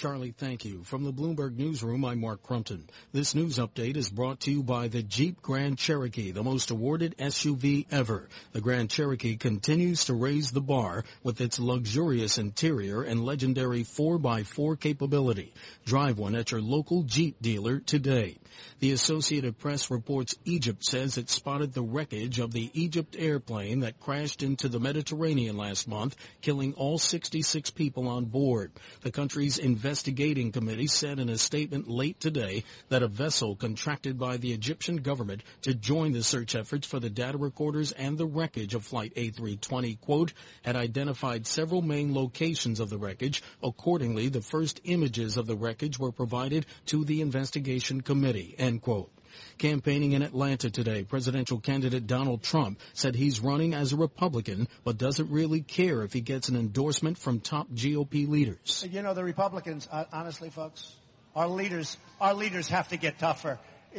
Charlie, thank you. From the Bloomberg Newsroom, I'm Mark Crumpton. This news update is brought to you by the Jeep Grand Cherokee, the most awarded SUV ever. The Grand Cherokee continues to raise the bar with its luxurious interior and legendary 4x4 capability. Drive one at your local Jeep dealer today. The Associated Press reports Egypt says it spotted the wreckage of the EgyptAir plane that crashed into the Mediterranean last month, killing all 66 people on board. The country's investigating committee said in a statement late today that a vessel contracted by the Egyptian government to join the search efforts for the data recorders and the wreckage of Flight A320, quote, had identified several main locations of the wreckage. Accordingly, the first images of the wreckage were provided to the investigation committee, end quote. Campaigning in Atlanta today, presidential candidate Donald Trump said he's running as a Republican, but doesn't really care if he gets an endorsement from top GOP leaders. You know, the Republicans, honestly, folks, our leaders, our leaders have to get tougher.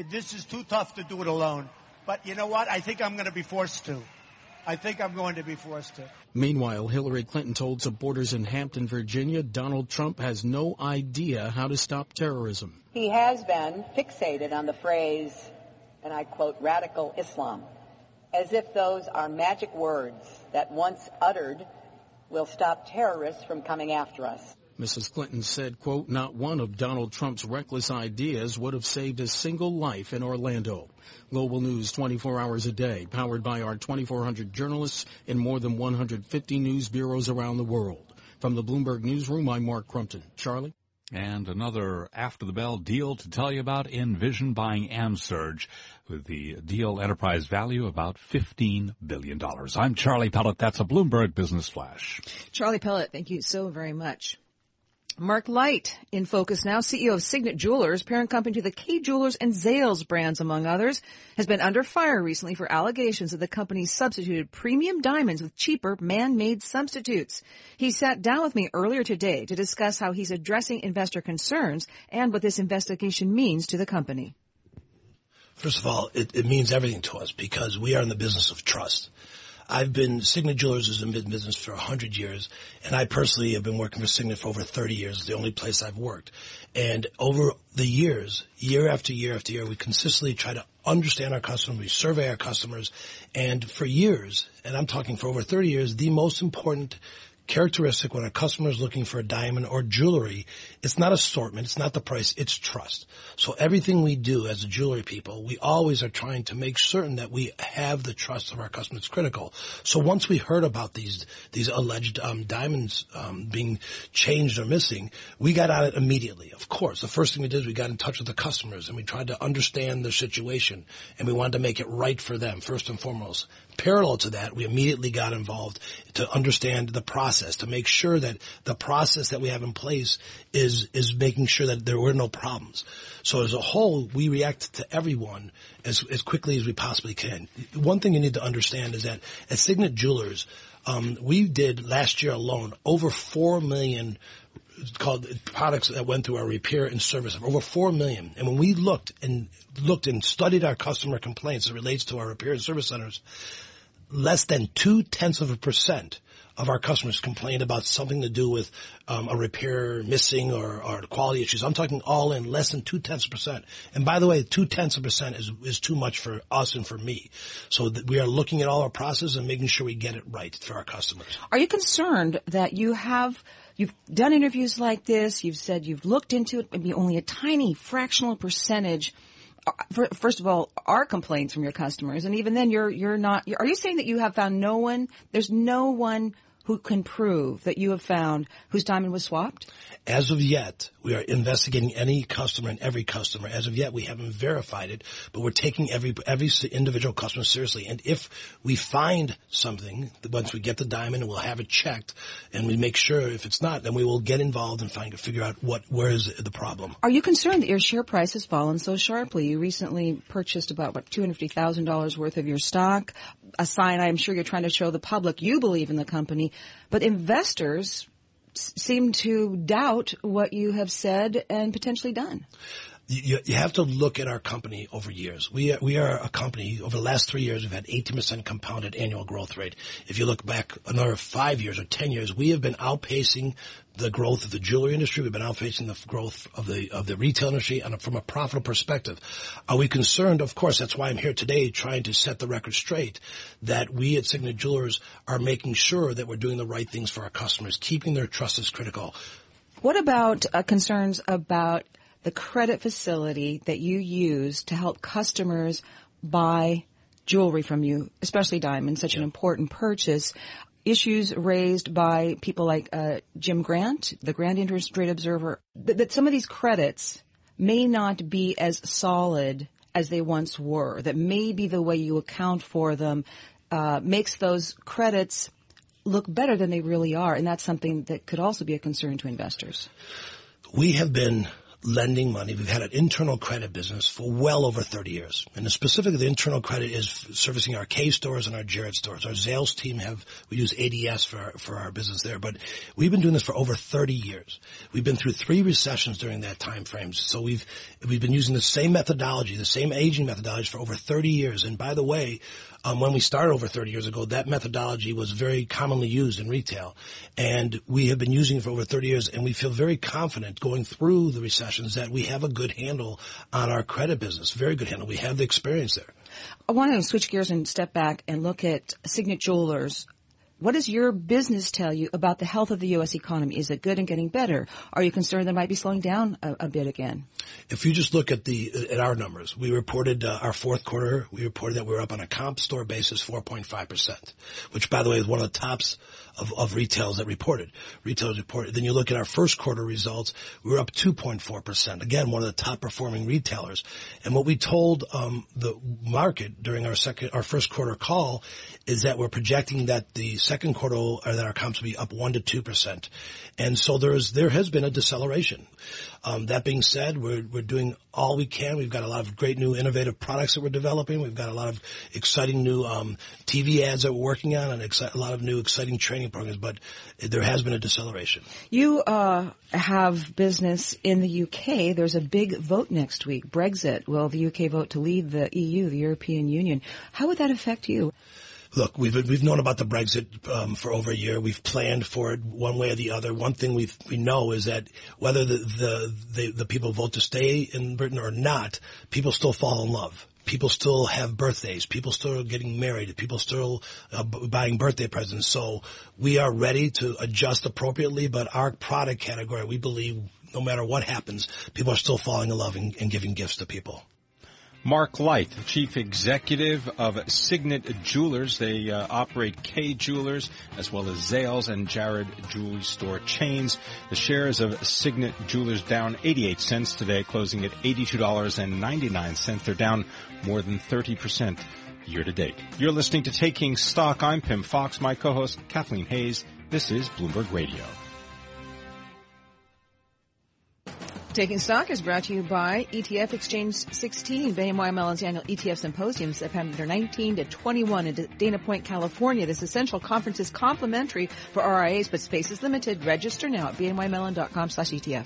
This is too tough to do it alone. But you know what? I think I'm going to be forced to. I think I'm going to be forced to. Meanwhile, Hillary Clinton told supporters in Hampton, Virginia, Donald Trump has no idea how to stop terrorism. He has been fixated on the phrase, and I quote, radical Islam, as if those are magic words that once uttered will stop terrorists from coming after us. Mrs. Clinton said, quote, not one of Donald Trump's reckless ideas would have saved a single life in Orlando. Global News 24 hours a day, powered by our 2,400 journalists in more than 150 news bureaus around the world. From the Bloomberg Newsroom, I'm Mark Crumpton. Charlie? And another after the bell deal to tell you about Envision buying AmSurg with the deal enterprise value about $15 billion. I'm Charlie Pellett. That's a Bloomberg Business Flash. Charlie Pellett, thank you so very much. Mark Light in focus now, CEO of Signet Jewelers, parent company to the Kay Jewelers and Zales brands, among others, has been under fire recently for allegations that the company substituted premium diamonds with cheaper man-made substitutes. He sat down with me earlier today to discuss how he's addressing investor concerns and what this investigation means to the company. First of all, it, it means everything to us because we are in the business of trust. I've been, Signet Jewelers been in business for 100 years, and I personally have been working for Signet for over 30 years. It's the only place I've worked. And over the years, year after year after year, we consistently try to understand our customers, we survey our customers, and for years, and I'm talking for over 30 years, the most important characteristic when a customer is looking for a diamond or jewelry, it's not assortment, it's not the price, it's trust. So everything we do as a jewelry people, we always are trying to make certain that we have the trust of our customers. Critical. So once we heard about these these alleged um, diamonds um, being changed or missing, we got on it immediately. Of course, the first thing we did is we got in touch with the customers and we tried to understand their situation and we wanted to make it right for them first and foremost. Parallel to that, we immediately got involved to understand the process, to make sure that the process that we have in place is, is making sure that there were no problems. So as a whole, we react to everyone as, as quickly as we possibly can. One thing you need to understand is that at Signet Jewelers, um, we did last year alone over 4 million called products that went through our repair and service of over four million. And when we looked and looked and studied our customer complaints that relates to our repair and service centers, less than two tenths of a percent of our customers complained about something to do with um, a repair missing or, or quality issues. I'm talking all in less than two tenths of percent. And by the way, two tenths of percent is is too much for us and for me. So we are looking at all our processes and making sure we get it right for our customers. Are you concerned that you have You've done interviews like this. You've said you've looked into it. Maybe only a tiny fractional percentage. First of all, are complaints from your customers, and even then, you're you're not. Are you saying that you have found no one? There's no one who can prove that you have found whose diamond was swapped? As of yet, we are investigating any customer and every customer. As of yet, we haven't verified it, but we're taking every every individual customer seriously. And if we find something, once we get the diamond, we'll have it checked, and we make sure if it's not, then we will get involved and find figure out what where is the problem. Are you concerned that your share price has fallen so sharply? You recently purchased about what two hundred fifty thousand dollars worth of your stock. A sign I'm sure you're trying to show the public you believe in the company, but investors seem to doubt what you have said and potentially done. You, you, have to look at our company over years. We are, we are a company over the last three years. We've had 18% compounded annual growth rate. If you look back another five years or 10 years, we have been outpacing the growth of the jewelry industry. We've been outpacing the growth of the of the retail industry, and from a profitable perspective, are we concerned? Of course, that's why I'm here today, trying to set the record straight that we at Signet Jewelers are making sure that we're doing the right things for our customers. Keeping their trust is critical. What about uh, concerns about the credit facility that you use to help customers buy jewelry from you, especially diamonds, such yeah. an important purchase issues raised by people like uh, Jim Grant, the Grant Interest Rate Observer, that, that some of these credits may not be as solid as they once were. That maybe the way you account for them uh, makes those credits look better than they really are, and that's something that could also be a concern to investors. We have been lending money. We've had an internal credit business for well over 30 years. And specifically the internal credit is servicing our Kay stores and our Jared stores. Our sales team have, we use ADS for our, for our business there, but we've been doing this for over 30 years. We've been through three recessions during that time frame. So we've, we've been using the same methodology, the same aging methodology for over 30 years. And by the way, um, when we started over 30 years ago, that methodology was very commonly used in retail. And we have been using it for over 30 years, and we feel very confident going through the recessions that we have a good handle on our credit business, very good handle. We have the experience there. I want to switch gears and step back and look at Signet Jewelers what does your business tell you about the health of the U.S. economy? Is it good and getting better? Are you concerned that it might be slowing down a, a bit again? If you just look at the at our numbers, we reported uh, our fourth quarter. We reported that we were up on a comp store basis, 4.5 percent, which, by the way, is one of the tops of, of retails that reported. Retailers reported. Then you look at our first quarter results, we were up 2.4%. Again, one of the top performing retailers. And what we told um, the market during our second, our first quarter call is that we're projecting that the second quarter, or that our comps will be up 1 to 2%. And so there's, there has been a deceleration. Um, that being said, we're, we're doing all we can. We've got a lot of great new innovative products that we're developing. We've got a lot of exciting new um, TV ads that we're working on and exci- a lot of new exciting training programs, but there has been a deceleration. You uh, have business in the UK. There's a big vote next week, Brexit. Will the UK vote to leave the EU, the European Union? How would that affect you? Look, we've we've known about the Brexit um, for over a year. We've planned for it one way or the other. One thing we we know is that whether the, the the the people vote to stay in Britain or not, people still fall in love. People still have birthdays. People still are getting married. People still uh, buying birthday presents. So we are ready to adjust appropriately. But our product category, we believe, no matter what happens, people are still falling in love and, and giving gifts to people. Mark Light, Chief Executive of Signet Jewelers. They uh, operate Kay Jewelers as well as Zales and Jared Jewelry Store chains. The shares of Signet Jewelers down 88 cents today, closing at $82.99. They're down more than 30% year to date. You're listening to Taking Stock. I'm Pimm Fox. My co-host Kathleen Hays. This is Bloomberg Radio. Taking Stock is brought to you by ETF Exchange 16, BNY Mellon's annual ETF Symposium, September 19 to 21 in Dana Point, California. This essential conference is complimentary for RIAs, but space is limited. Register now at bnymellon.com slash ETF.